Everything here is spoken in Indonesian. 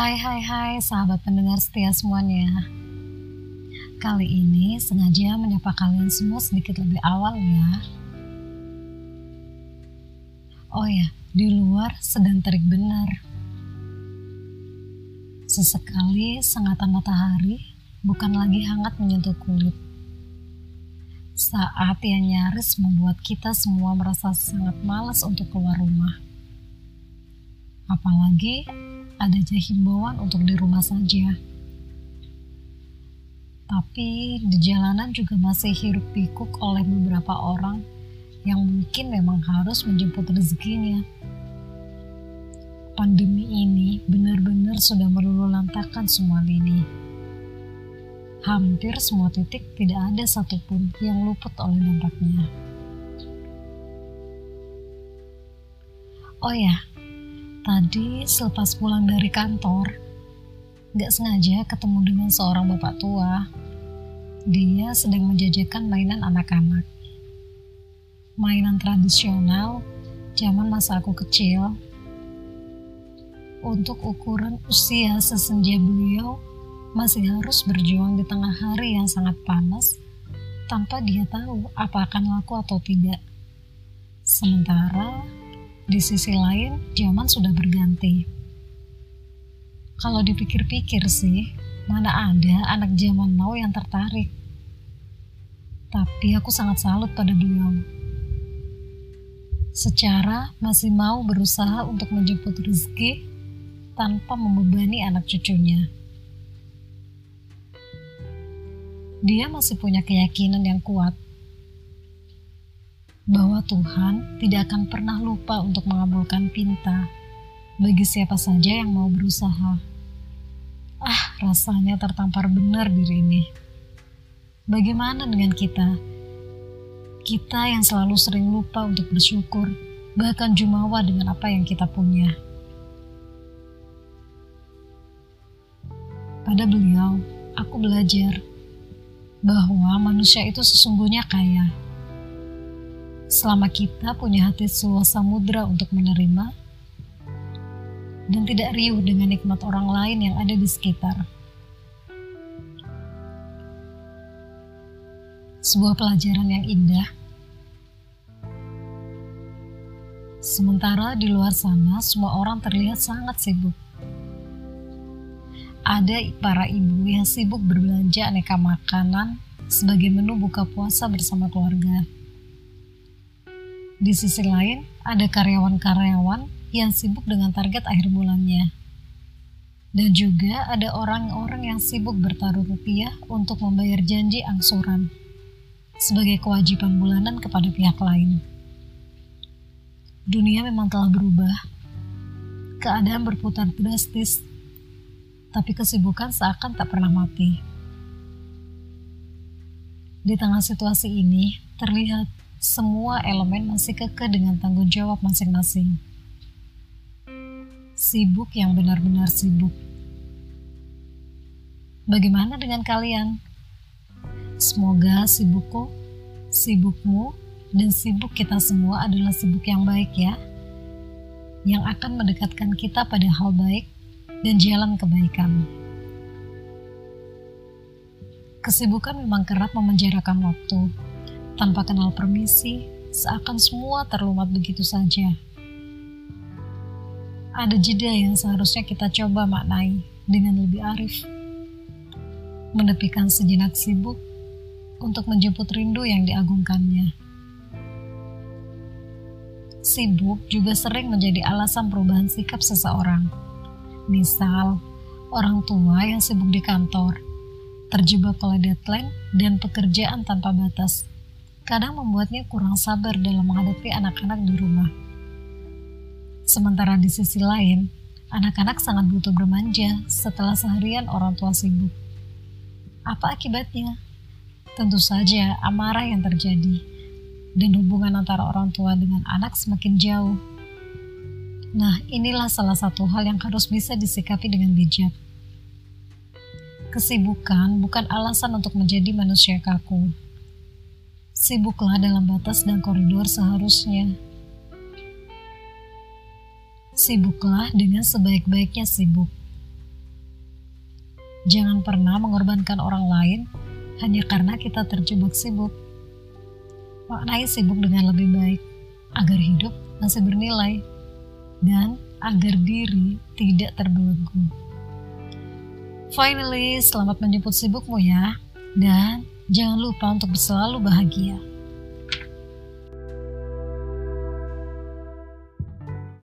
Hai hai hai sahabat pendengar setia semuanya. Kali ini sengaja menyapa kalian semua sedikit lebih awal ya. Oh ya, di luar sedang terik benar. Sesekali sengatan matahari bukan lagi hangat menyentuh kulit. Saat yang nyaris membuat kita semua merasa sangat malas untuk keluar rumah. Apalagi ada himbauan untuk di rumah saja. Tapi di jalanan juga masih hiruk pikuk oleh beberapa orang yang mungkin memang harus menjemput rezekinya. Pandemi ini benar-benar sudah meluluh-lantakan semua lini. Hampir semua titik tidak ada satupun yang luput oleh dampaknya. Oh ya, Tadi selepas pulang dari kantor, gak sengaja ketemu dengan seorang bapak tua. Dia sedang menjajakan mainan anak-anak. Mainan tradisional zaman masa aku kecil. Untuk ukuran usia sesenja beliau, masih harus berjuang di tengah hari yang sangat panas tanpa dia tahu apa akan laku atau tidak. Sementara di sisi lain, zaman sudah berganti. Kalau dipikir-pikir sih, mana ada anak zaman now yang tertarik. Tapi aku sangat salut pada beliau. Secara masih mau berusaha untuk menjemput rezeki tanpa membebani anak cucunya. Dia masih punya keyakinan yang kuat bahwa Tuhan tidak akan pernah lupa untuk mengabulkan pinta bagi siapa saja yang mau berusaha. Ah, rasanya tertampar benar diri ini. Bagaimana dengan kita? Kita yang selalu sering lupa untuk bersyukur, bahkan jumawa dengan apa yang kita punya. Pada beliau, aku belajar bahwa manusia itu sesungguhnya kaya selama kita punya hati seluas samudra untuk menerima dan tidak riuh dengan nikmat orang lain yang ada di sekitar. Sebuah pelajaran yang indah. Sementara di luar sana semua orang terlihat sangat sibuk. Ada para ibu yang sibuk berbelanja aneka makanan sebagai menu buka puasa bersama keluarga di sisi lain, ada karyawan-karyawan yang sibuk dengan target akhir bulannya. Dan juga ada orang-orang yang sibuk bertaruh rupiah untuk membayar janji angsuran sebagai kewajiban bulanan kepada pihak lain. Dunia memang telah berubah. Keadaan berputar drastis, tapi kesibukan seakan tak pernah mati. Di tengah situasi ini, terlihat semua elemen masih kekeh dengan tanggung jawab masing-masing. Sibuk yang benar-benar sibuk. Bagaimana dengan kalian? Semoga sibukku, sibukmu, dan sibuk kita semua adalah sibuk yang baik ya. Yang akan mendekatkan kita pada hal baik dan jalan kebaikan. Kesibukan memang kerap memenjarakan waktu, tanpa kenal permisi, seakan semua terlumat begitu saja. Ada jeda yang seharusnya kita coba maknai dengan lebih arif. Menepikan sejenak sibuk untuk menjemput rindu yang diagungkannya. Sibuk juga sering menjadi alasan perubahan sikap seseorang. Misal, orang tua yang sibuk di kantor, terjebak oleh deadline dan pekerjaan tanpa batas, kadang membuatnya kurang sabar dalam menghadapi anak-anak di rumah. Sementara di sisi lain, anak-anak sangat butuh bermanja setelah seharian orang tua sibuk. Apa akibatnya? Tentu saja amarah yang terjadi dan hubungan antara orang tua dengan anak semakin jauh. Nah, inilah salah satu hal yang harus bisa disikapi dengan bijak. Kesibukan bukan alasan untuk menjadi manusia kaku Sibuklah dalam batas dan koridor seharusnya. Sibuklah dengan sebaik-baiknya sibuk. Jangan pernah mengorbankan orang lain hanya karena kita terjebak sibuk. Maknai sibuk dengan lebih baik agar hidup masih bernilai dan agar diri tidak terbelenggu. Finally, selamat menjemput sibukmu ya. Dan jangan lupa untuk selalu bahagia.